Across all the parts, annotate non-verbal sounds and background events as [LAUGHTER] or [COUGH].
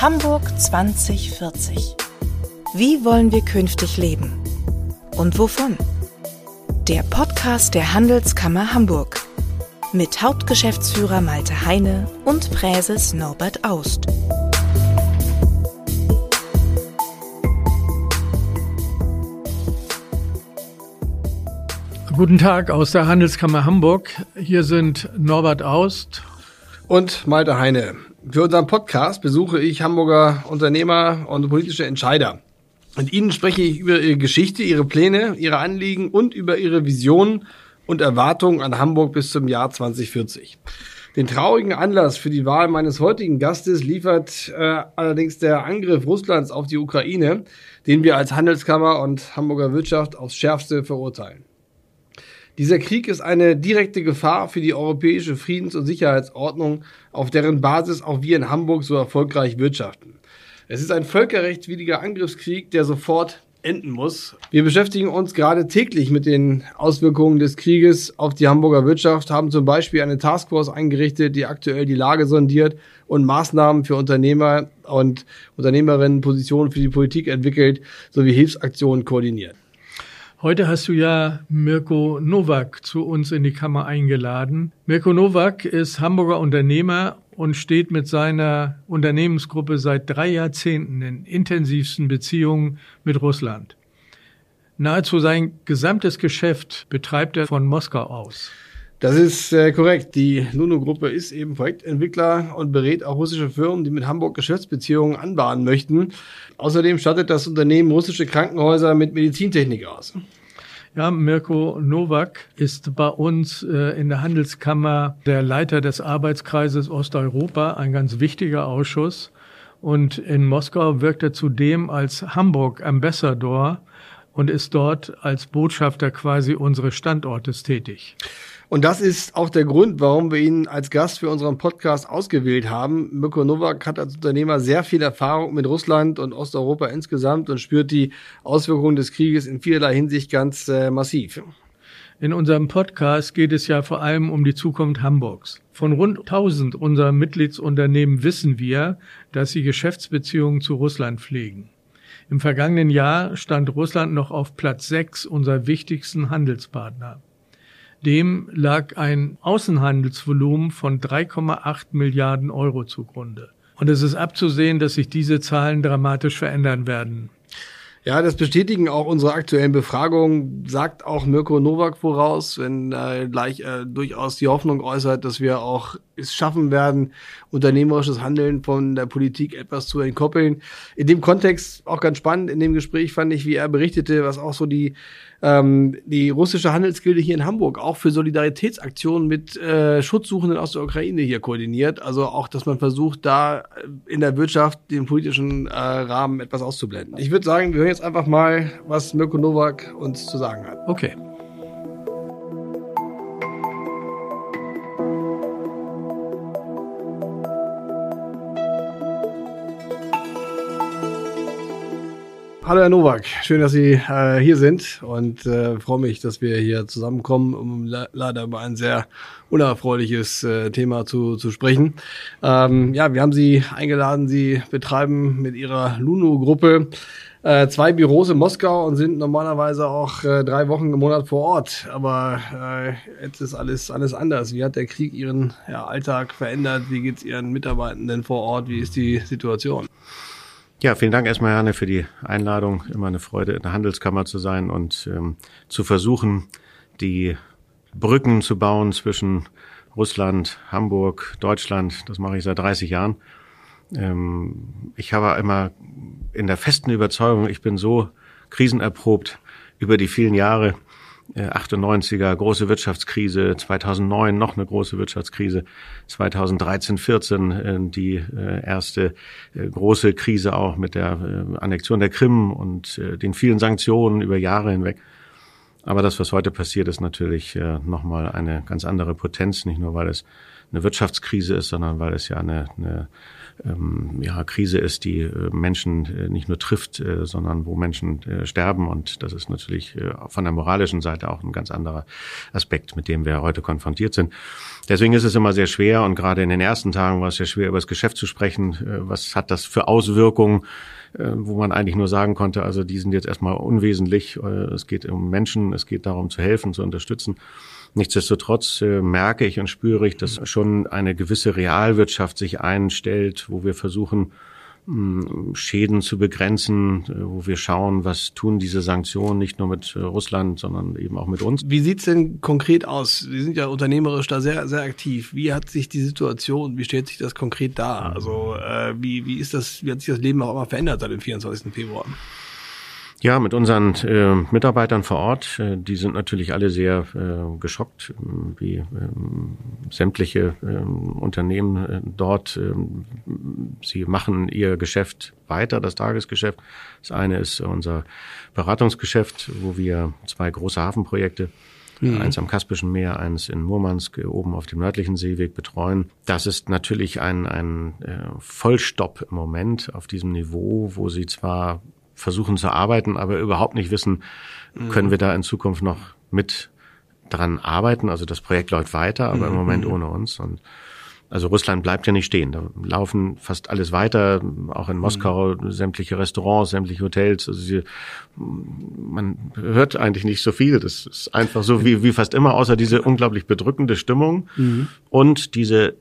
Hamburg 2040. Wie wollen wir künftig leben? Und wovon? Der Podcast der Handelskammer Hamburg. Mit Hauptgeschäftsführer Malte Heine und Präses Norbert Aust. Guten Tag aus der Handelskammer Hamburg. Hier sind Norbert Aust und Malte Heine. Für unseren Podcast besuche ich Hamburger Unternehmer und politische Entscheider. Mit ihnen spreche ich über ihre Geschichte, ihre Pläne, ihre Anliegen und über ihre Visionen und Erwartungen an Hamburg bis zum Jahr 2040. Den traurigen Anlass für die Wahl meines heutigen Gastes liefert äh, allerdings der Angriff Russlands auf die Ukraine, den wir als Handelskammer und Hamburger Wirtschaft aufs schärfste verurteilen. Dieser Krieg ist eine direkte Gefahr für die europäische Friedens- und Sicherheitsordnung, auf deren Basis auch wir in Hamburg so erfolgreich wirtschaften. Es ist ein völkerrechtswidriger Angriffskrieg, der sofort enden muss. Wir beschäftigen uns gerade täglich mit den Auswirkungen des Krieges auf die Hamburger Wirtschaft, haben zum Beispiel eine Taskforce eingerichtet, die aktuell die Lage sondiert und Maßnahmen für Unternehmer und Unternehmerinnen, Positionen für die Politik entwickelt, sowie Hilfsaktionen koordiniert. Heute hast du ja Mirko Nowak zu uns in die Kammer eingeladen. Mirko Nowak ist Hamburger Unternehmer und steht mit seiner Unternehmensgruppe seit drei Jahrzehnten in intensivsten Beziehungen mit Russland. Nahezu sein gesamtes Geschäft betreibt er von Moskau aus. Das ist äh, korrekt. Die Luno-Gruppe ist eben Projektentwickler und berät auch russische Firmen, die mit Hamburg Geschäftsbeziehungen anbahnen möchten. Außerdem stattet das Unternehmen russische Krankenhäuser mit Medizintechnik aus. Ja, Mirko Nowak ist bei uns äh, in der Handelskammer der Leiter des Arbeitskreises Osteuropa, ein ganz wichtiger Ausschuss. Und in Moskau wirkt er zudem als Hamburg Ambassador und ist dort als Botschafter quasi unseres Standortes tätig. Und das ist auch der Grund, warum wir ihn als Gast für unseren Podcast ausgewählt haben. Mirko Nowak hat als Unternehmer sehr viel Erfahrung mit Russland und Osteuropa insgesamt und spürt die Auswirkungen des Krieges in vielerlei Hinsicht ganz äh, massiv. In unserem Podcast geht es ja vor allem um die Zukunft Hamburgs. Von rund 1000 unserer Mitgliedsunternehmen wissen wir, dass sie Geschäftsbeziehungen zu Russland pflegen. Im vergangenen Jahr stand Russland noch auf Platz 6 unserer wichtigsten Handelspartner. Dem lag ein Außenhandelsvolumen von 3,8 Milliarden Euro zugrunde. Und es ist abzusehen, dass sich diese Zahlen dramatisch verändern werden. Ja, das bestätigen auch unsere aktuellen Befragungen, sagt auch Mirko Nowak voraus, wenn äh, gleich äh, durchaus die Hoffnung äußert, dass wir auch es schaffen werden, unternehmerisches Handeln von der Politik etwas zu entkoppeln. In dem Kontext auch ganz spannend, in dem Gespräch fand ich, wie er berichtete, was auch so die ähm, die russische Handelsgilde hier in Hamburg auch für Solidaritätsaktionen mit äh, Schutzsuchenden aus der Ukraine hier koordiniert. Also auch, dass man versucht, da in der Wirtschaft den politischen äh, Rahmen etwas auszublenden. Ich würde sagen, wir hören jetzt einfach mal, was Mirko Nowak uns zu sagen hat. Okay. Hallo Herr Nowak, schön, dass Sie äh, hier sind und äh, freue mich, dass wir hier zusammenkommen, um leider über ein sehr unerfreuliches äh, Thema zu, zu sprechen. Ähm, ja, wir haben Sie eingeladen, Sie betreiben mit Ihrer Luno-Gruppe äh, zwei Büros in Moskau und sind normalerweise auch äh, drei Wochen im Monat vor Ort. Aber äh, jetzt ist alles, alles anders. Wie hat der Krieg Ihren ja, Alltag verändert? Wie geht es Ihren Mitarbeitenden vor Ort? Wie ist die Situation? Ja, vielen Dank erstmal, Janne, für die Einladung. Immer eine Freude, in der Handelskammer zu sein und ähm, zu versuchen, die Brücken zu bauen zwischen Russland, Hamburg, Deutschland. Das mache ich seit 30 Jahren. Ähm, ich habe immer in der festen Überzeugung, ich bin so krisenerprobt über die vielen Jahre, 98er, äh, große Wirtschaftskrise, 2009 noch eine große Wirtschaftskrise, 2013, 14 äh, die äh, erste große Krise auch mit der Annexion der Krim und den vielen Sanktionen über Jahre hinweg. Aber das, was heute passiert, ist natürlich nochmal eine ganz andere Potenz, nicht nur weil es eine Wirtschaftskrise ist, sondern weil es ja eine, eine ähm, ja, Krise ist, die äh, Menschen äh, nicht nur trifft, äh, sondern wo Menschen äh, sterben. Und das ist natürlich äh, von der moralischen Seite auch ein ganz anderer Aspekt, mit dem wir heute konfrontiert sind. Deswegen ist es immer sehr schwer und gerade in den ersten Tagen war es sehr schwer, über das Geschäft zu sprechen. Äh, was hat das für Auswirkungen? wo man eigentlich nur sagen konnte, also die sind jetzt erstmal unwesentlich. Es geht um Menschen, es geht darum zu helfen, zu unterstützen. Nichtsdestotrotz äh, merke ich und spüre ich, dass schon eine gewisse Realwirtschaft sich einstellt, wo wir versuchen, mh, Schäden zu begrenzen, äh, wo wir schauen, was tun diese Sanktionen nicht nur mit äh, Russland, sondern eben auch mit uns. Wie sieht's denn konkret aus? Sie sind ja unternehmerisch da sehr, sehr aktiv. Wie hat sich die Situation, wie stellt sich das konkret dar? Also äh, wie, wie ist das, wie hat sich das Leben auch immer verändert seit dem 24. Februar? Ja, mit unseren äh, Mitarbeitern vor Ort, äh, die sind natürlich alle sehr äh, geschockt, äh, wie äh, sämtliche äh, Unternehmen äh, dort. Äh, sie machen ihr Geschäft weiter, das Tagesgeschäft. Das eine ist unser Beratungsgeschäft, wo wir zwei große Hafenprojekte Mhm. eins am Kaspischen Meer, eins in Murmansk, oben auf dem nördlichen Seeweg betreuen. Das ist natürlich ein, ein äh, Vollstopp im Moment auf diesem Niveau, wo sie zwar versuchen zu arbeiten, aber überhaupt nicht wissen, mhm. können wir da in Zukunft noch mit dran arbeiten. Also das Projekt läuft weiter, aber mhm. im Moment ohne uns. Und also Russland bleibt ja nicht stehen. Da laufen fast alles weiter, auch in Moskau mhm. sämtliche Restaurants, sämtliche Hotels. Also sie, man hört eigentlich nicht so viel. Das ist einfach so wie, wie fast immer, außer diese unglaublich bedrückende Stimmung mhm. und diese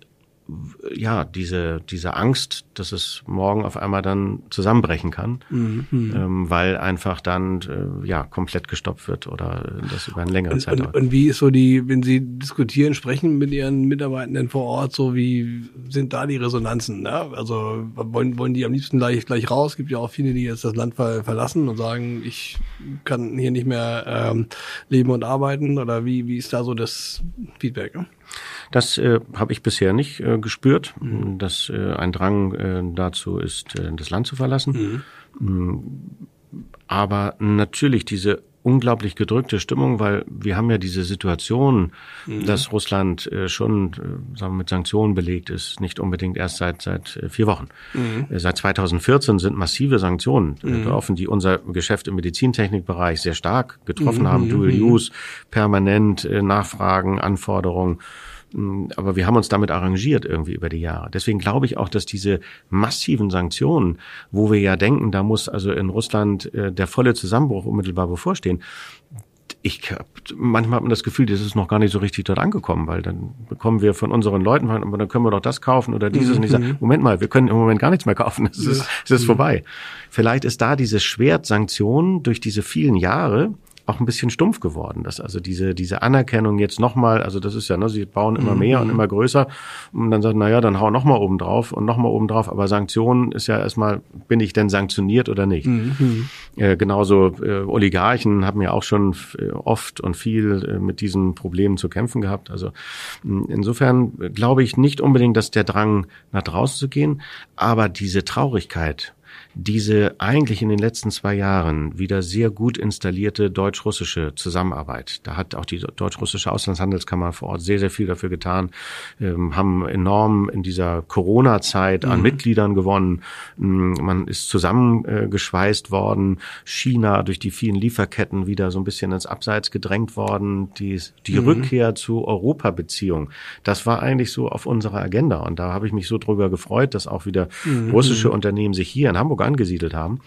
ja, diese, diese Angst, dass es morgen auf einmal dann zusammenbrechen kann, mhm. ähm, weil einfach dann äh, ja komplett gestoppt wird oder das über eine längere Zeit dauert. Und, und, wie ist so die, wenn Sie diskutieren, sprechen mit Ihren Mitarbeitenden vor Ort, so wie sind da die Resonanzen? Ne? Also wollen, wollen die am liebsten gleich, gleich raus? Es gibt ja auch viele, die jetzt das Land ver verlassen und sagen, ich kann hier nicht mehr ähm, leben und arbeiten oder wie, wie ist da so das Feedback? Ne? Das äh, habe ich bisher nicht äh, gespürt, mhm. dass äh, ein Drang äh, dazu ist, äh, das Land zu verlassen. Mhm. Mm, aber natürlich diese unglaublich gedrückte Stimmung, weil wir haben ja diese Situation, mhm. dass Russland äh, schon äh, sagen wir, mit Sanktionen belegt ist, nicht unbedingt erst seit seit äh, vier Wochen. Mhm. Äh, seit 2014 sind massive Sanktionen äh, mhm. getroffen, die unser Geschäft im Medizintechnikbereich sehr stark getroffen mhm. haben. Dual mhm. Use, permanent äh, Nachfragen, Anforderungen. Mm, aber wir haben uns damit arrangiert irgendwie über die Jahre. Deswegen glaube ich auch, dass diese massiven Sanktionen, wo wir ja denken, da muss also in Russland äh, der volle Zusammenbruch unmittelbar bevorstehen, ich hab, manchmal hat man das Gefühl, das ist noch gar nicht so richtig dort angekommen, weil dann bekommen wir von unseren Leuten, aber dann können wir doch das kaufen oder dieses. Mhm. Und ich sage, mhm. Moment mal, wir können im Moment gar nichts mehr kaufen. Es ist, es ist mhm. vorbei. Vielleicht ist da diese Schwertsanktion durch diese vielen Jahre auch ein bisschen stumpf geworden. Dass also diese, diese Anerkennung jetzt nochmal, also das ist ja, ne, sie bauen immer mhm. mehr und immer größer und dann sagen, na ja, dann hau nochmal oben drauf und nochmal oben drauf. Aber Sanktionen ist ja erstmal, bin ich denn sanktioniert oder nicht? Mhm. Äh, genauso äh, Oligarchen haben ja auch schon äh, oft und viel äh, mit diesen Problemen zu kämpfen gehabt. Also insofern glaube ich nicht unbedingt, dass der Drang nach draußen zu gehen, aber diese Traurigkeit diese eigentlich in den letzten zwei Jahren wieder sehr gut installierte deutsch-russische Zusammenarbeit. Da hat auch die deutsch-russische Auslandshandelskammer vor Ort sehr, sehr viel dafür getan, ähm, haben enorm in dieser Corona-Zeit an mhm. Mitgliedern gewonnen. Mm, man ist zusammengeschweißt worden. China durch die vielen Lieferketten wieder so ein bisschen ins Abseits gedrängt worden. Die, die mhm. Rückkehr zu Europa-Beziehung, das war eigentlich so auf unserer Agenda. Und da habe ich mich so drüber gefreut, dass auch wieder mhm. russische Unternehmen sich hier in Hamburg angesiedelt haben.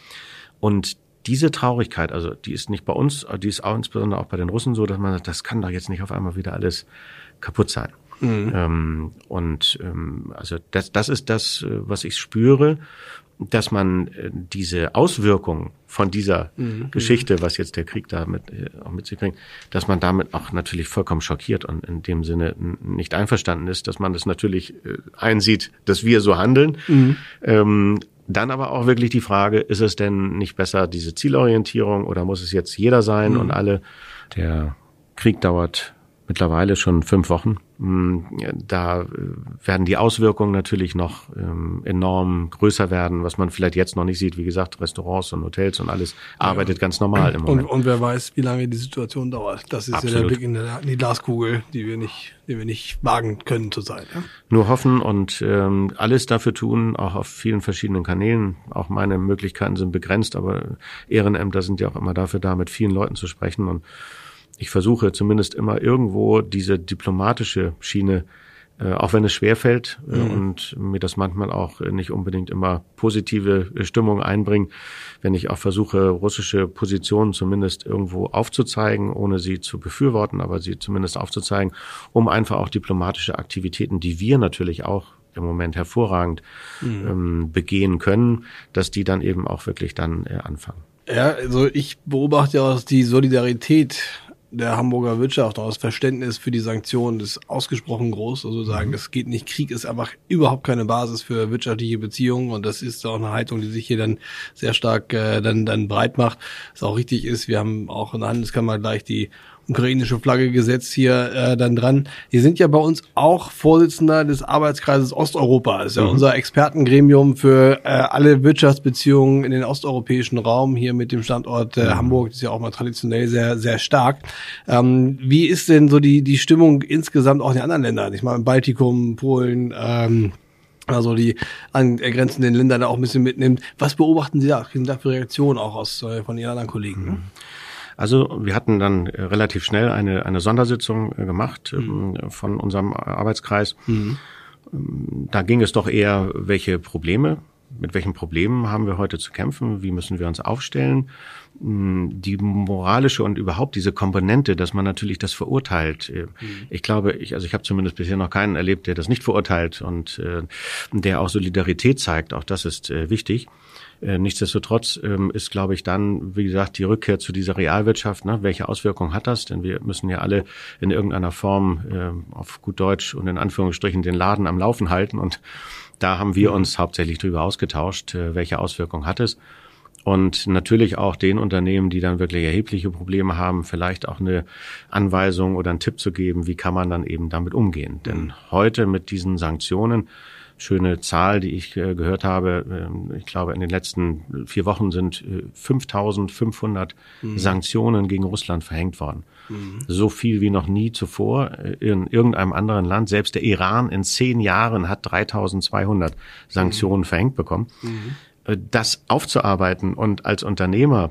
Und diese Traurigkeit, also die ist nicht bei uns, die ist auch insbesondere auch bei den Russen so, dass man sagt, das kann doch jetzt nicht auf einmal wieder alles kaputt sein. Mhm. Ähm, und ähm, also das, das ist das, äh, was ich spüre, dass man äh, diese Auswirkungen von dieser mhm. Geschichte, was jetzt der Krieg damit äh, auch mit sich bringt, dass man damit auch natürlich vollkommen schockiert und in dem Sinne nicht einverstanden ist, dass man das natürlich äh, einsieht, dass wir so handeln. Mhm. Ähm, dann aber auch wirklich die Frage, ist es denn nicht besser diese Zielorientierung oder muss es jetzt jeder sein mhm. und alle? Der Krieg dauert mittlerweile schon fünf Wochen. Mm, da äh, werden die Auswirkungen natürlich noch ähm, enorm größer werden, was man vielleicht jetzt noch nicht sieht. Wie gesagt, Restaurants und Hotels und alles arbeitet ja. ganz normal im Moment. Und, und, wer weiß, wie lange die Situation dauert. Das ist Absolut. ja der Blick in, der, in, die Glaskugel, die wir nicht, die wir nicht wagen können zurzeit. Ja? Nur hoffen und ähm, alles dafür tun, auch auf vielen verschiedenen Kanälen. Auch meine Möglichkeiten sind begrenzt, aber Ehrenämter sind ja auch immer dafür da, mit vielen Leuten zu sprechen und ich versuche zumindest immer irgendwo diese diplomatische Schiene, äh, auch wenn es schwerfällt äh, mhm. und mir das manchmal auch nicht unbedingt immer positive Stimmung einbringt, wenn ich auch versuche, russische Positionen zumindest irgendwo aufzuzeigen, ohne sie zu befürworten, aber sie zumindest aufzuzeigen, um einfach auch diplomatische Aktivitäten, die wir natürlich auch im Moment hervorragend mhm. ähm, begehen können, dass die dann eben auch wirklich dann äh, anfangen. Ja, also ich beobachte ja auch die Solidarität der Hamburger Wirtschaft, auch das Verständnis für die Sanktionen ist ausgesprochen groß. Also sagen, mhm. es geht nicht, Krieg ist einfach überhaupt keine Basis für wirtschaftliche Beziehungen und das ist auch eine Haltung, die sich hier dann sehr stark äh, dann, dann breit macht. Was auch richtig ist, wir haben auch in der Handelskammer gleich die ukrainische Flagge gesetzt hier äh, dann dran. Die sind ja bei uns auch Vorsitzender des Arbeitskreises Osteuropa. Das ist ja mhm. unser Expertengremium für äh, alle Wirtschaftsbeziehungen in den osteuropäischen Raum hier mit dem Standort äh, mhm. Hamburg. Das ist ja auch mal traditionell sehr, sehr stark. Ähm, wie ist denn so die, die Stimmung insgesamt auch in den anderen Ländern? Ich meine, im Baltikum, Polen, ähm, also die angrenzenden Länder da auch ein bisschen mitnimmt. Was beobachten Sie da? Was sind da für Reaktionen auch aus äh, von Ihren anderen Kollegen? Mhm. Also wir hatten dann äh, relativ schnell eine, eine Sondersitzung äh, gemacht mhm. Ähm, von unserem Arbeitskreis. Mhm. Ähm, da ging es doch eher, welche Probleme, mit welchen Problemen haben wir heute zu kämpfen, wie müssen wir uns aufstellen. Hm, die moralische und überhaupt diese Komponente, dass man natürlich das verurteilt. Äh, mhm. Ich glaube, ich, also ich habe zumindest bisher noch keinen erlebt, der das nicht verurteilt und äh, der auch Solidarität zeigt. Auch das ist äh, wichtig. Äh, nichtsdestotrotz ähm, ist, glaube ich, dann, wie gesagt, die Rückkehr zu dieser Realwirtschaft. Ne? Welche Auswirkungen hat das? Denn wir müssen ja alle in irgendeiner Form äh, auf gut Deutsch und in Anführungsstrichen den Laden am Laufen halten. Und da haben wir uns hauptsächlich darüber ausgetauscht, äh, welche Auswirkungen hat es. Und natürlich auch den Unternehmen, die dann wirklich erhebliche Probleme haben, vielleicht auch eine Anweisung oder einen Tipp zu geben, wie kann man dann eben damit umgehen. Denn heute mit diesen Sanktionen schöne Zahl, die ich äh, gehört habe. Ähm, ich glaube, in den letzten vier Wochen sind 5500 äh, mhm. Sanktionen gegen Russland verhängt worden. Mhm. So viel wie noch nie zuvor äh, in irgendeinem anderen Land. Selbst der Iran in zehn Jahren hat 3200 Sanktionen mhm. verhängt bekommen. Mhm. Das aufzuarbeiten und als Unternehmer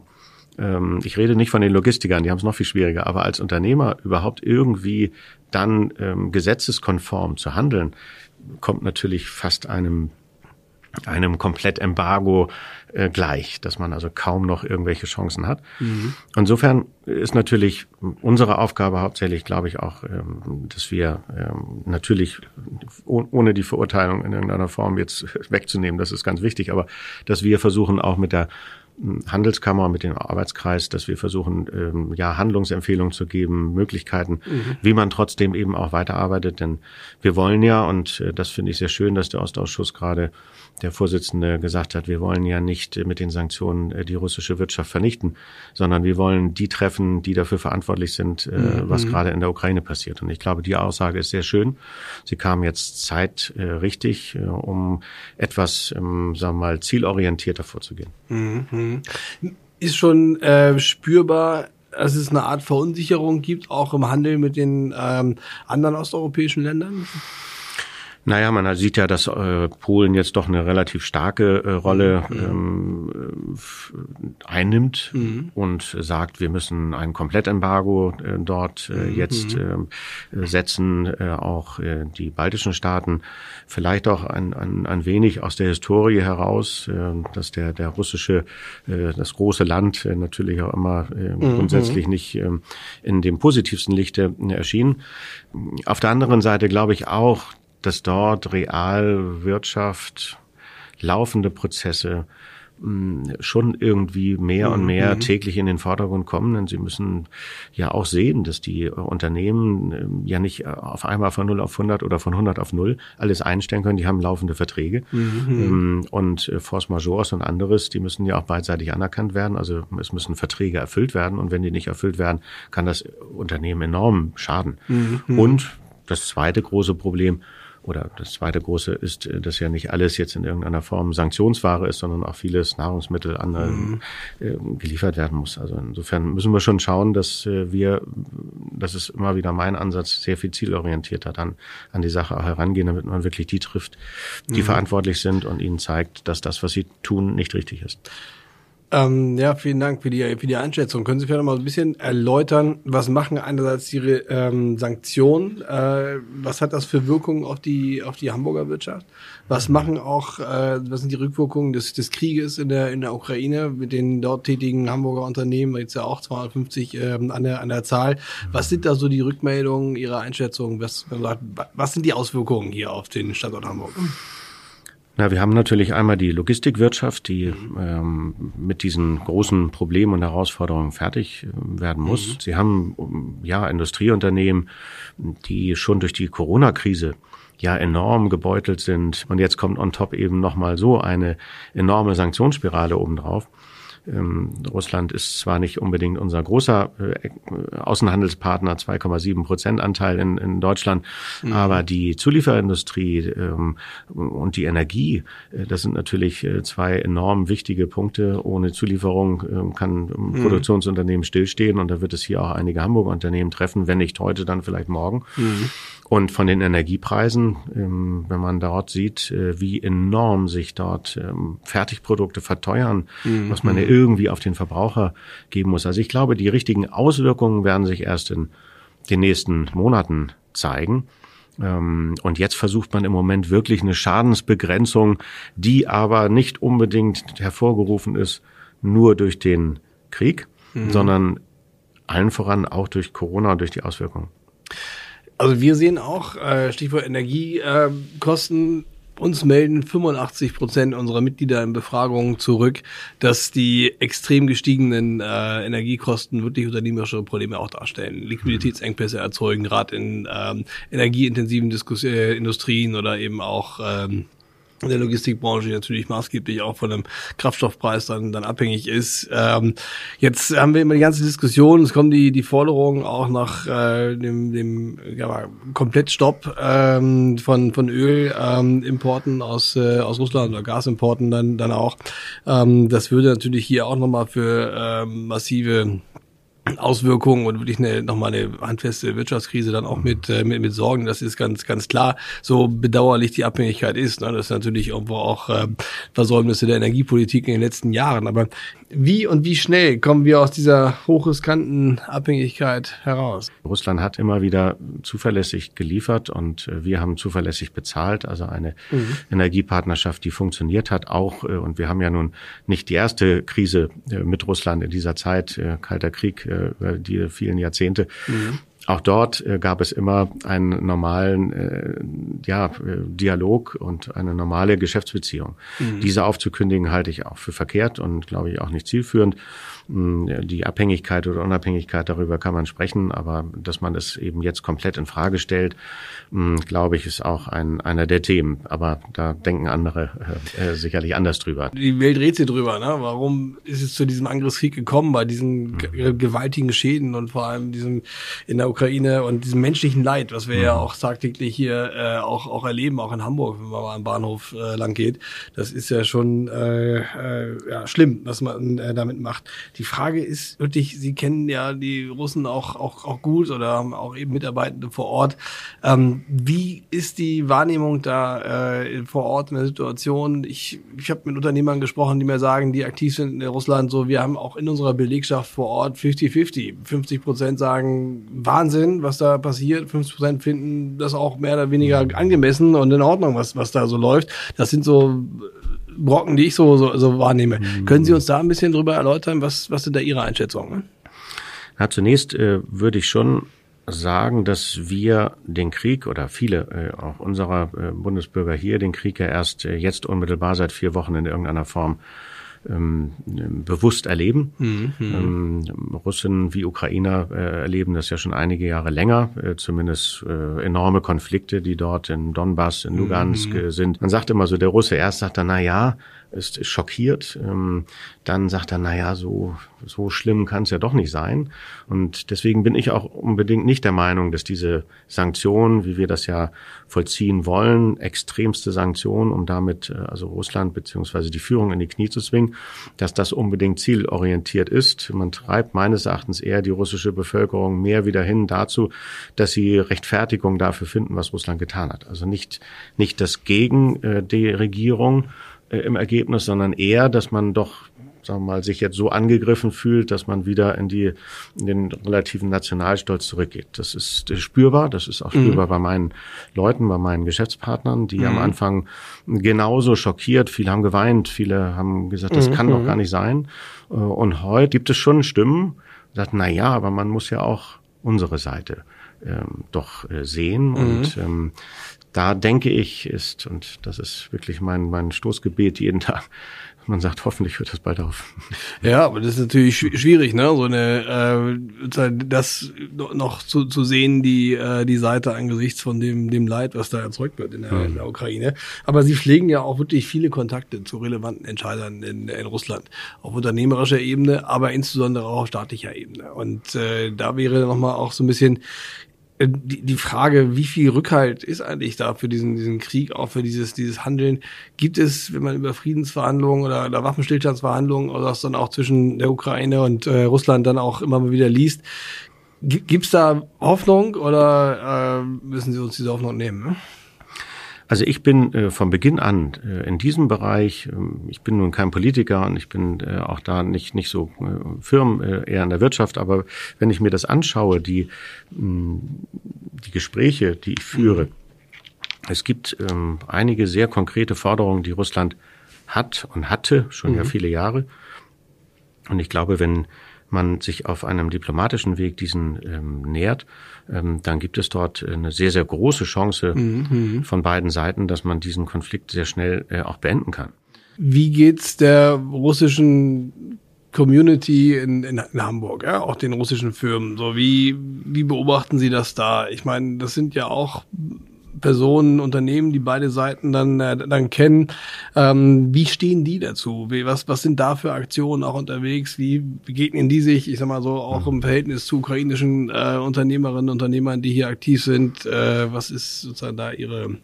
ähm, ich rede nicht von den Logistikern, die haben es noch viel schwieriger, aber als Unternehmer überhaupt irgendwie dann ähm, gesetzeskonform zu handeln, kommt natürlich fast einem einem Komplettembargo äh, gleich, dass man also kaum noch irgendwelche Chancen hat. Mhm. Insofern ist natürlich unsere Aufgabe hauptsächlich, glaube ich, auch, ähm, dass wir ähm, natürlich oh, ohne die Verurteilung in irgendeiner Form jetzt [LAUGHS] wegzunehmen, das ist ganz wichtig, aber dass wir versuchen auch mit der Handelskammer, mit dem Arbeitskreis, dass wir versuchen, ähm, ja, Handlungsempfehlungen zu geben, Möglichkeiten, mhm. wie man trotzdem eben auch weiterarbeitet. Denn wir wollen ja, und äh, das finde ich sehr schön, dass der Ostausschuss gerade der Vorsitzende gesagt hat, wir wollen ja nicht mit den Sanktionen äh, die russische Wirtschaft vernichten, sondern wir wollen die treffen, die dafür verantwortlich sind, äh, mhm. was gerade in der Ukraine passiert. Und ich glaube, die Aussage ist sehr schön. Sie kam jetzt Zeit äh, richtig, um etwas, ähm, sagen wir mal, zielorientierter vorzugehen. Mhm. Ist schon äh, spürbar, dass es eine Art Verunsicherung gibt, auch im Handel mit den ähm, anderen osteuropäischen Ländern? Naja, man sieht ja, dass äh, Polen jetzt doch eine relativ starke äh, Rolle mhm. ähm, einnimmt mhm. und sagt, wir müssen ein Komplettembargo äh, dort äh, mhm. jetzt äh, setzen, äh, auch äh, die baltischen Staaten, vielleicht auch ein, ein, ein wenig aus der Historie heraus, äh, dass der, der russische, äh, das große Land äh, natürlich auch immer äh, mhm. grundsätzlich nicht äh, in dem positivsten Lichte äh, erschien. Auf der anderen Seite glaube ich auch, dass dort Realwirtschaft, laufende Prozesse schon irgendwie mehr und mehr Mhm. täglich in den Vordergrund kommen, denn sie müssen ja auch sehen, dass die Unternehmen ähm, ja nicht auf einmal von 0 auf 100 oder von 100 auf 0 alles einstellen können, die haben laufende Verträge. Ähm, und äh, Force Majors und anderes, die müssen ja auch beidseitig anerkannt werden, also es müssen Verträge erfüllt werden. Und wenn die nicht erfüllt werden, kann das Unternehmen enorm schaden. Und das zweite große Problem, oder das zweite große ist, äh, dass ja nicht alles jetzt in irgendeiner Form Sanktionsware ist, sondern auch vieles Nahrungsmittel an äh, geliefert werden muss. Also insofern müssen wir schon schauen, dass äh, wir, das ist immer wieder mein Ansatz, sehr viel zielorientierter dann an die Sache auch herangehen, damit man wirklich die trifft, die verantwortlich sind und ihnen zeigt, dass das, was sie tun, nicht richtig ist. Ähm, ja, vielen Dank für die, für die Einschätzung. Können Sie vielleicht noch mal ein bisschen erläutern, was machen einerseits Ihre ähm, Sanktionen? Äh, was hat das für Wirkungen auf die, auf die Hamburger Wirtschaft? Was machen auch, äh, was sind die Rückwirkungen des, des Krieges in der, in der Ukraine mit den dort tätigen Hamburger Unternehmen? Jetzt ja auch 250 ähm, an, der, an der Zahl. Was sind da so die Rückmeldungen, Ihre Einschätzung? Was, was sind die Auswirkungen hier auf den Standort Hamburg? Na, wir haben natürlich einmal die Logistikwirtschaft, die ähm, mit diesen großen Problemen und Herausforderungen fertig äh, werden muss. Sie haben ja Industrieunternehmen, die schon durch die Corona-Krise ja enorm gebeutelt sind. Und jetzt kommt on top eben nochmal so eine enorme Sanktionsspirale obendrauf. Ähm, Russland ist zwar nicht unbedingt unser großer äh, Außenhandelspartner, 2,7 Prozent Anteil in, in Deutschland, mhm. aber die Zulieferindustrie ähm, und die Energie, äh, das sind natürlich äh, zwei enorm wichtige Punkte. Ohne Zulieferung ähm, kann ein mhm. Produktionsunternehmen stillstehen und da wird es hier auch einige Hamburger Unternehmen treffen, wenn nicht heute, dann vielleicht morgen. Mhm. Und von den Energiepreisen, ähm, wenn man dort sieht, äh, wie enorm sich dort ähm, Fertigprodukte verteuern, mhm. was man ja irgendwie auf den Verbraucher geben muss. Also ich glaube, die richtigen Auswirkungen werden sich erst in den nächsten Monaten zeigen. Ähm, und jetzt versucht man im Moment wirklich eine Schadensbegrenzung, die aber nicht unbedingt hervorgerufen ist nur durch den Krieg, mhm. sondern allen voran auch durch Corona und durch die Auswirkungen. Also wir sehen auch, äh, Stichwort Energiekosten, uns melden 85 Prozent unserer Mitglieder in Befragungen zurück, dass die extrem gestiegenen äh, Energiekosten wirklich unternehmerische Probleme auch darstellen. Liquiditätsengpässe erzeugen, gerade in ähm, energieintensiven Diskus äh, Industrien oder eben auch ähm, der Logistikbranche natürlich maßgeblich auch von dem Kraftstoffpreis dann, dann abhängig ist. Ähm, jetzt haben wir immer die ganze Diskussion, es kommen die, die Forderungen auch nach äh, dem, dem ja, Komplettstopp ähm, von, von Ölimporten ähm, aus, äh, aus Russland oder Gasimporten dann, dann auch. Ähm, das würde natürlich hier auch nochmal für ähm, massive Auswirkungen und wirklich eine, nochmal eine handfeste Wirtschaftskrise dann auch mit, äh, mit, mit Sorgen. Das ist ganz, ganz klar. So bedauerlich die Abhängigkeit ist. Ne? Das ist natürlich irgendwo auch äh, Versäumnisse der Energiepolitik in den letzten Jahren. Aber wie und wie schnell kommen wir aus dieser hochriskanten Abhängigkeit heraus? Russland hat immer wieder zuverlässig geliefert und äh, wir haben zuverlässig bezahlt. Also eine mhm. Energiepartnerschaft, die funktioniert hat auch. Äh, und wir haben ja nun nicht die erste Krise äh, mit Russland in dieser Zeit, Kalter Krieg, über die vielen Jahrzehnte. Mhm. Auch dort äh, gab es immer einen normalen äh, ja, Dialog und eine normale Geschäftsbeziehung. Mhm. Diese aufzukündigen halte ich auch für verkehrt und glaube ich auch nicht zielführend. Die Abhängigkeit oder Unabhängigkeit, darüber kann man sprechen, aber dass man es eben jetzt komplett in Frage stellt, glaube ich, ist auch ein, einer der Themen. Aber da denken andere äh, sicherlich anders drüber. Die Welt redet sich drüber, ne? Warum ist es zu diesem Angriffskrieg gekommen, bei diesen mhm. gewaltigen Schäden und vor allem diesem in der Ukraine und diesem menschlichen Leid, was wir mhm. ja auch tagtäglich hier äh, auch, auch erleben, auch in Hamburg, wenn man mal am Bahnhof äh, lang geht. Das ist ja schon äh, äh, ja, schlimm, was man äh, damit macht. Die Frage ist wirklich, Sie kennen ja die Russen auch, auch, auch gut oder haben auch eben Mitarbeitende vor Ort. Ähm, wie ist die Wahrnehmung da äh, vor Ort in der Situation? Ich, ich habe mit Unternehmern gesprochen, die mir sagen, die aktiv sind in Russland, so wir haben auch in unserer Belegschaft vor Ort 50-50. 50 Prozent sagen, Wahnsinn, was da passiert. 50 Prozent finden das auch mehr oder weniger angemessen und in Ordnung, was, was da so läuft. Das sind so Brocken, die ich so, so, so wahrnehme. Mhm. Können Sie uns da ein bisschen drüber erläutern, was, was sind da Ihre Einschätzungen? Ja, zunächst äh, würde ich schon sagen, dass wir den Krieg oder viele äh, auch unserer äh, Bundesbürger hier den Krieg ja erst äh, jetzt unmittelbar seit vier Wochen in irgendeiner Form ähm, bewusst erleben. Mhm. Ähm, Russen wie Ukrainer äh, erleben das ja schon einige Jahre länger, äh, zumindest äh, enorme Konflikte, die dort in Donbass, in Lugansk mhm. sind. Man sagt immer so, der Russe erst sagt dann, na ja, ist schockiert. Ähm, dann sagt er, na ja, so, so schlimm kann es ja doch nicht sein. Und deswegen bin ich auch unbedingt nicht der Meinung, dass diese Sanktionen, wie wir das ja vollziehen wollen, extremste Sanktionen, um damit äh, also Russland beziehungsweise die Führung in die Knie zu zwingen, dass das unbedingt zielorientiert ist. Man treibt meines Erachtens eher die russische Bevölkerung mehr wieder hin dazu, dass sie Rechtfertigung dafür finden, was Russland getan hat. Also nicht, nicht das gegen äh, die Regierung, im Ergebnis, sondern eher, dass man doch sagen wir mal, sich jetzt so angegriffen fühlt, dass man wieder in die in den relativen Nationalstolz zurückgeht. Das ist spürbar, das ist auch spürbar mhm. bei meinen Leuten, bei meinen Geschäftspartnern, die mhm. am Anfang genauso schockiert, viele haben geweint, viele haben gesagt, das mhm. kann doch mhm. gar nicht sein. Äh, und heute gibt es schon Stimmen, die sagen, na ja, aber man muss ja auch unsere Seite ähm, doch äh, sehen und mhm. ähm, da denke ich ist, und das ist wirklich mein, mein Stoßgebet jeden Tag, man sagt, hoffentlich hört das bald auf. Ja, aber das ist natürlich schwierig, ne? So eine äh, das noch zu, zu sehen, die äh, die Seite angesichts von dem dem Leid, was da erzeugt wird in der, ja. in der Ukraine. Aber sie pflegen ja auch wirklich viele Kontakte zu relevanten Entscheidern in, in Russland auf unternehmerischer Ebene, aber insbesondere auch auf staatlicher Ebene. Und äh, da wäre noch mal auch so ein bisschen die, die Frage, wie viel Rückhalt ist eigentlich da für diesen, diesen Krieg, auch für dieses, dieses Handeln? Gibt es, wenn man über Friedensverhandlungen oder, oder Waffenstillstandsverhandlungen oder was dann auch zwischen der Ukraine und äh, Russland dann auch immer mal wieder liest, gibt es da Hoffnung oder äh, müssen Sie uns diese Hoffnung nehmen? Ne? Also ich bin äh, von Beginn an äh, in diesem Bereich, äh, ich bin nun kein Politiker und ich bin äh, auch da nicht, nicht so äh, firm, äh, eher in der Wirtschaft, aber wenn ich mir das anschaue, die, mh, die Gespräche, die ich führe, mhm. es gibt ähm, einige sehr konkrete Forderungen, die Russland hat und hatte, schon mhm. ja viele Jahre. Und ich glaube, wenn man sich auf einem diplomatischen Weg diesen ähm, nähert, ähm, dann gibt es dort eine sehr, sehr große Chance mhm. mhm. von beiden Seiten, dass man diesen Konflikt sehr schnell äh, auch beenden kann. Wie geht's der russischen Community in, in, in Hamburg, ja, auch den russischen Firmen? So wie wie beobachten Sie das da? Ich meine, das sind ja auch Personen, Unternehmen, die beide Seiten dann, äh, dann kennen. Ähm, wie stehen die dazu? Wie, was, was sind da für Aktionen auch unterwegs? Wie begegnen die sich, ich sag mal so, auch im Verhältnis zu ukrainischen äh, Unternehmerinnen und Unternehmern, die hier aktiv sind? Äh, was ist sozusagen da ihre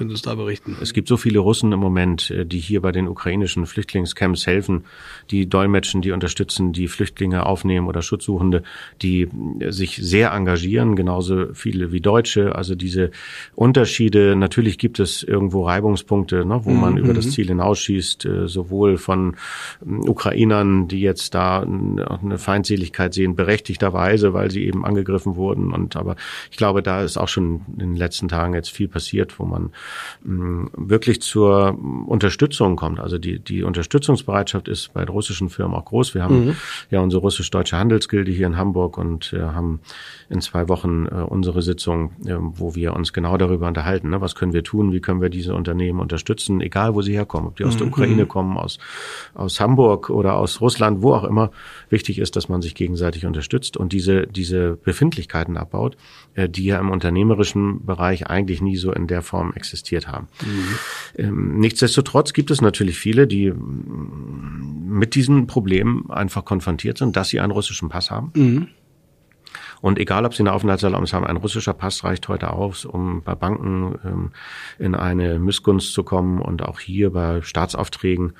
können Sie uns da berichten? Es gibt so viele Russen im Moment, äh, die hier bei den ukrainischen Flüchtlingscamps helfen, die dolmetschen, die unterstützen, die Flüchtlinge aufnehmen oder Schutzsuchende, die äh, sich sehr engagieren, genauso viele wie Deutsche. Also diese Unterschiede, natürlich gibt es irgendwo Reibungspunkte, ne, wo man mhm. über das mhm. Ziel hinausschießt, äh, sowohl von Ukrainern, die jetzt da eine Feindseligkeit sehen, berechtigterweise, weil sie eben angegriffen wurden. Und aber ich glaube, da ist auch schon in den letzten Tagen jetzt viel passiert, wo man wirklich zur Unterstützung kommt. Also die, die Unterstützungsbereitschaft ist bei russischen Firmen auch groß. Wir haben mhm. ja unsere russisch-deutsche Handelsgilde hier in Hamburg und äh, haben in zwei Wochen äh, unsere Sitzung, äh, wo wir uns genau darüber unterhalten. Ne? Was können wir tun? Wie können wir diese Unternehmen unterstützen? Egal, wo sie herkommen. Ob die aus mhm. der Ukraine kommen, aus, aus Hamburg oder aus Russland, wo auch immer. Wichtig ist, dass man sich gegenseitig unterstützt und diese, diese Befindlichkeiten abbaut, äh, die ja im unternehmerischen Bereich eigentlich nie so in der Form existieren existiert haben. Mhm. Nichtsdestotrotz gibt es natürlich viele, die mm, mit diesen Problemen einfach konfrontiert sind, dass sie einen russischen Pass haben. Mhm. Und egal, ob Sie eine Aufenthaltserlaubnis haben, ein russischer Pass reicht heute aus, um bei Banken ähm, in eine Missgunst zu kommen und auch hier bei Staatsaufträgen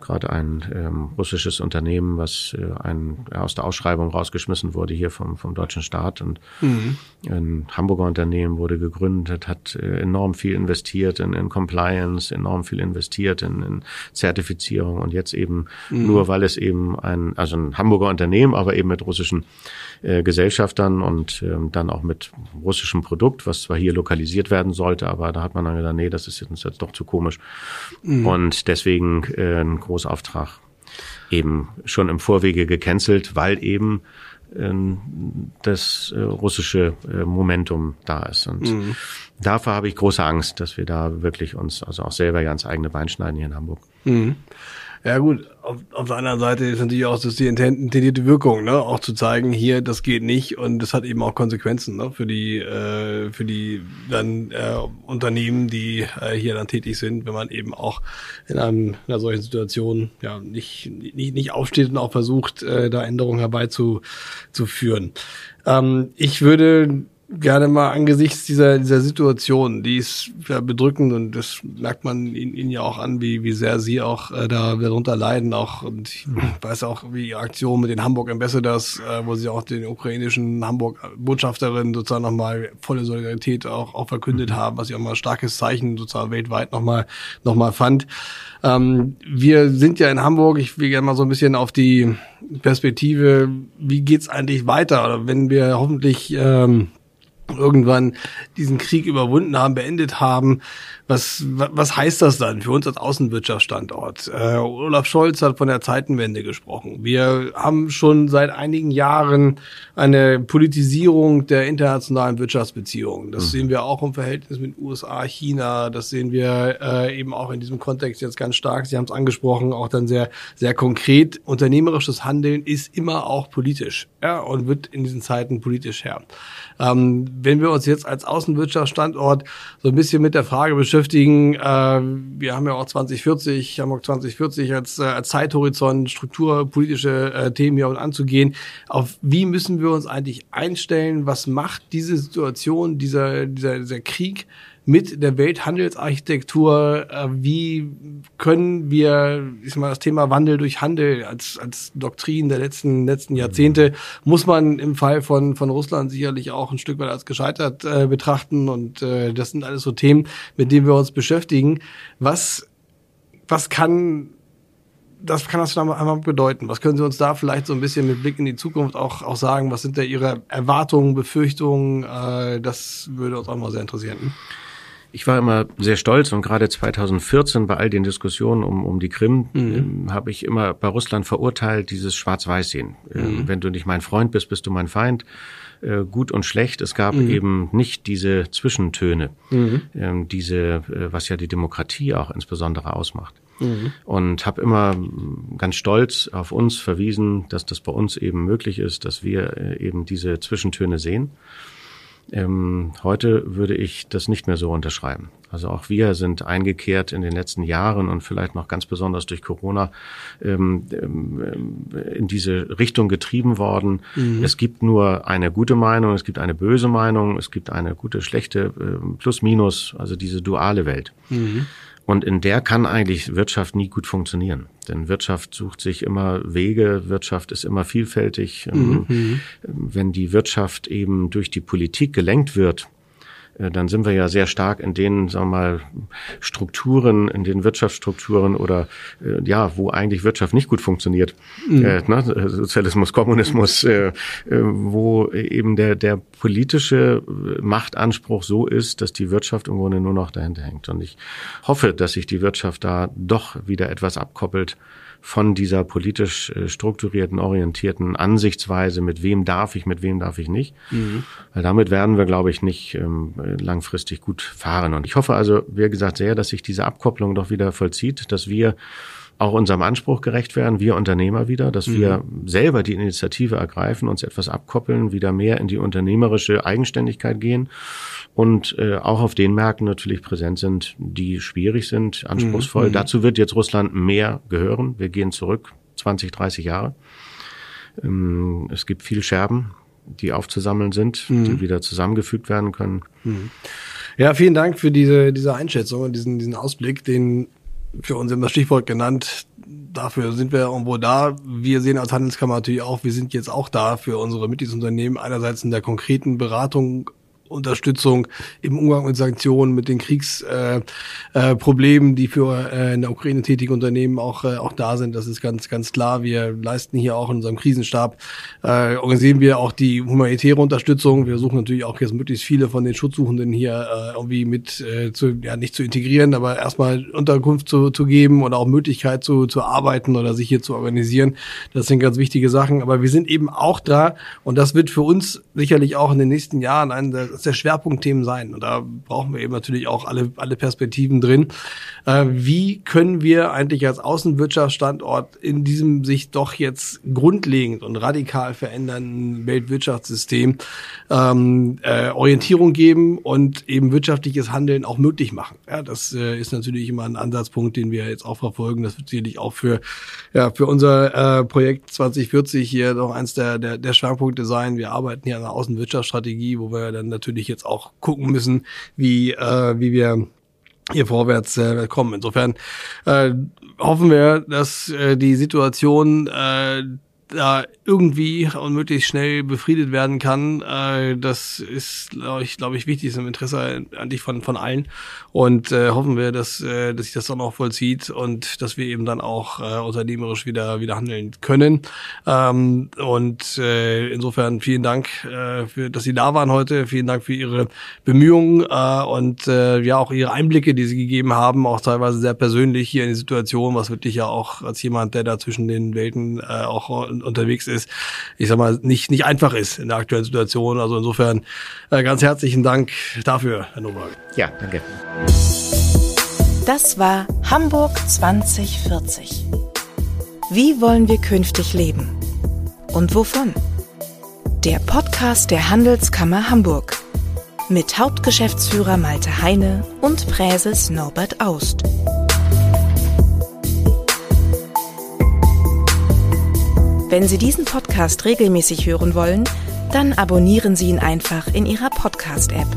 gerade ein ähm, russisches Unternehmen, was äh, ein, aus der Ausschreibung rausgeschmissen wurde hier vom, vom deutschen Staat. Und mhm. ein Hamburger Unternehmen wurde gegründet, hat äh, enorm viel investiert in, in Compliance, enorm viel investiert in, in Zertifizierung und jetzt eben mhm. nur, weil es eben ein, also ein Hamburger Unternehmen, aber eben mit russischen äh, Gesellschaftern und ähm, dann auch mit russischem Produkt, was zwar hier lokalisiert werden sollte, aber da hat man dann gesagt, nee, das ist jetzt, jetzt doch zu komisch. Mhm. Und deswegen äh, ein Großauftrag eben schon im Vorwege gecancelt, weil eben äh, das äh, russische äh, Momentum da ist. Und mhm. dafür habe ich große Angst, dass wir da wirklich uns also auch selber ganz eigene Bein schneiden hier in Hamburg. Mhm. Ja gut, auf, auf der anderen Seite ist natürlich auch das die intendierte Wirkung, ne? auch zu zeigen, hier, das geht nicht und das hat eben auch Konsequenzen ne? für die äh, für die dann äh, Unternehmen, die äh, hier dann tätig sind, wenn man eben auch in einem, einer solchen Situation ja nicht nicht, nicht aufsteht und auch versucht, äh, da Änderungen herbeizuführen. Ähm, ich würde gerne mal angesichts dieser, dieser Situation, die ist ja bedrückend und das merkt man ihnen, ja auch an, wie, wie sehr sie auch äh, da darunter leiden auch und ich weiß auch, wie die Aktion mit den Hamburg Ambassadors, äh, wo sie auch den ukrainischen Hamburg Botschafterinnen sozusagen nochmal volle Solidarität auch, auch verkündet haben, was ich auch mal ein starkes Zeichen sozusagen weltweit nochmal, nochmal fand. Ähm, wir sind ja in Hamburg, ich will gerne mal so ein bisschen auf die Perspektive, wie geht's eigentlich weiter? Oder wenn wir hoffentlich ähm, irgendwann diesen Krieg überwunden haben, beendet haben. Was, was heißt das dann für uns als Außenwirtschaftsstandort? Äh, Olaf Scholz hat von der Zeitenwende gesprochen. Wir haben schon seit einigen Jahren eine Politisierung der internationalen Wirtschaftsbeziehungen. Das mhm. sehen wir auch im Verhältnis mit USA, China. Das sehen wir äh, eben auch in diesem Kontext jetzt ganz stark. Sie haben es angesprochen, auch dann sehr, sehr konkret. Unternehmerisches Handeln ist immer auch politisch ja, und wird in diesen Zeiten politisch her. Ähm, wenn wir uns jetzt als Außenwirtschaftsstandort so ein bisschen mit der Frage beschäftigen, äh, wir haben ja auch 2040, Hamburg 2040 als, äh, als Zeithorizont, strukturpolitische äh, Themen hier und anzugehen. Auf wie müssen wir uns eigentlich einstellen? Was macht diese Situation, dieser, dieser, dieser Krieg mit der Welthandelsarchitektur, äh, wie können wir, ich sag mal, das Thema Wandel durch Handel als, als Doktrin der letzten, letzten Jahrzehnte, muss man im Fall von, von Russland sicherlich auch ein Stück weit als gescheitert äh, betrachten und äh, das sind alles so Themen, mit denen wir uns beschäftigen. Was, was kann das kann das einmal bedeuten? Was können Sie uns da vielleicht so ein bisschen mit Blick in die Zukunft auch, auch sagen? Was sind da Ihre Erwartungen, Befürchtungen? Äh, das würde uns auch mal sehr interessieren. Ich war immer sehr stolz und gerade 2014 bei all den Diskussionen um, um die Krim mhm. äh, habe ich immer bei Russland verurteilt, dieses Schwarz-Weiß-Sehen. Äh, mhm. wenn du nicht mein Freund bist, bist du mein Feind. Äh, gut und schlecht. Es gab mhm. eben nicht diese Zwischentöne, mhm. ähm, diese, äh, was ja die Demokratie auch insbesondere ausmacht. Mhm. Und habe immer ganz stolz auf uns verwiesen, dass das bei uns eben möglich ist, dass wir äh, eben diese Zwischentöne sehen. Ähm, heute würde ich das nicht mehr so unterschreiben. Also auch wir sind eingekehrt in den letzten Jahren und vielleicht noch ganz besonders durch Corona ähm, ähm, in diese Richtung getrieben worden. Mhm. Es gibt nur eine gute Meinung, es gibt eine böse Meinung, es gibt eine gute, schlechte, äh, plus, minus, also diese duale Welt. Mhm. Und in der kann eigentlich Wirtschaft nie gut funktionieren. Denn Wirtschaft sucht sich immer Wege, Wirtschaft ist immer vielfältig. Mhm. Ähm, wenn die Wirtschaft eben durch die Politik gelenkt wird, dann sind wir ja sehr stark in den, sagen wir mal, Strukturen, in den Wirtschaftsstrukturen oder äh, ja, wo eigentlich Wirtschaft nicht gut funktioniert. Mhm. Äh, ne? Sozialismus, Kommunismus, äh, äh, wo eben der, der politische Machtanspruch so ist, dass die Wirtschaft im Grunde nur noch dahinter hängt. Und ich hoffe, dass sich die Wirtschaft da doch wieder etwas abkoppelt von dieser politisch äh, strukturierten, orientierten Ansichtsweise, mit wem darf ich, mit wem darf ich nicht. Mhm. Weil damit werden wir, glaube ich, nicht ähm, langfristig gut fahren. Und ich hoffe also, wie gesagt, sehr, dass sich diese Abkopplung doch wieder vollzieht, dass wir auch unserem Anspruch gerecht werden, wir Unternehmer wieder, dass mhm. wir selber die Initiative ergreifen, uns etwas abkoppeln, wieder mehr in die unternehmerische Eigenständigkeit gehen und äh, auch auf den Märkten natürlich präsent sind, die schwierig sind, anspruchsvoll. Mhm. Dazu wird jetzt Russland mehr gehören. Wir gehen zurück 20, 30 Jahre. Ähm, es gibt viel Scherben, die aufzusammeln sind, mhm. die wieder zusammengefügt werden können. Mhm. Ja, vielen Dank für diese, diese Einschätzung und diesen, diesen Ausblick, den für uns haben das Stichwort genannt. Dafür sind wir irgendwo da. Wir sehen als Handelskammer natürlich auch, wir sind jetzt auch da für unsere Mitgliedsunternehmen. Einerseits in der konkreten Beratung Unterstützung im Umgang mit Sanktionen, mit den Kriegsproblemen, äh, äh, die für äh, in der Ukraine tätige Unternehmen auch äh, auch da sind. Das ist ganz ganz klar. Wir leisten hier auch in unserem Krisenstab äh, organisieren wir auch die humanitäre Unterstützung. Wir suchen natürlich auch jetzt möglichst viele von den Schutzsuchenden hier äh, irgendwie mit äh, zu ja nicht zu integrieren, aber erstmal Unterkunft zu, zu geben oder auch Möglichkeit zu zu arbeiten oder sich hier zu organisieren. Das sind ganz wichtige Sachen. Aber wir sind eben auch da und das wird für uns sicherlich auch in den nächsten Jahren ein eines der Schwerpunktthemen sein. Und da brauchen wir eben natürlich auch alle, alle Perspektiven drin. Äh, wie können wir eigentlich als Außenwirtschaftsstandort in diesem sich doch jetzt grundlegend und radikal verändernden Weltwirtschaftssystem ähm, äh, Orientierung geben und eben wirtschaftliches Handeln auch möglich machen? Ja, das äh, ist natürlich immer ein Ansatzpunkt, den wir jetzt auch verfolgen. Das wird sicherlich auch für, ja, für unser äh, Projekt 2040 hier noch eins der, der, der Schwerpunkte sein. Wir arbeiten hier an einer Außenwirtschaftsstrategie, wo wir dann natürlich jetzt auch gucken müssen, wie, äh, wie wir hier vorwärts äh, kommen. Insofern äh, hoffen wir, dass äh, die Situation äh, da irgendwie und möglichst schnell befriedet werden kann. Äh, das ist, glaube ich, glaube ich, wichtig, ist im Interesse eigentlich von, von allen. Und äh, hoffen wir, dass, äh, dass sich das dann auch vollzieht und dass wir eben dann auch äh, unternehmerisch wieder, wieder handeln können. Ähm, und äh, insofern vielen Dank, äh, für, dass Sie da waren heute. Vielen Dank für Ihre Bemühungen äh, und äh, ja auch Ihre Einblicke, die Sie gegeben haben, auch teilweise sehr persönlich hier in die Situation, was wirklich ja auch als jemand, der da zwischen den Welten äh, auch unterwegs ist, ich sag mal, nicht, nicht einfach ist in der aktuellen Situation. Also insofern äh, ganz herzlichen Dank dafür, Herr Nowak. Ja, danke. Das war Hamburg 2040. Wie wollen wir künftig leben? Und wovon? Der Podcast der Handelskammer Hamburg mit Hauptgeschäftsführer Malte Heine und Präses Norbert Aust. Wenn Sie diesen Podcast regelmäßig hören wollen, dann abonnieren Sie ihn einfach in Ihrer Podcast-App.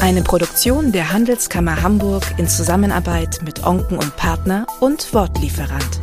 Eine Produktion der Handelskammer Hamburg in Zusammenarbeit mit Onken und Partner und Wortlieferant.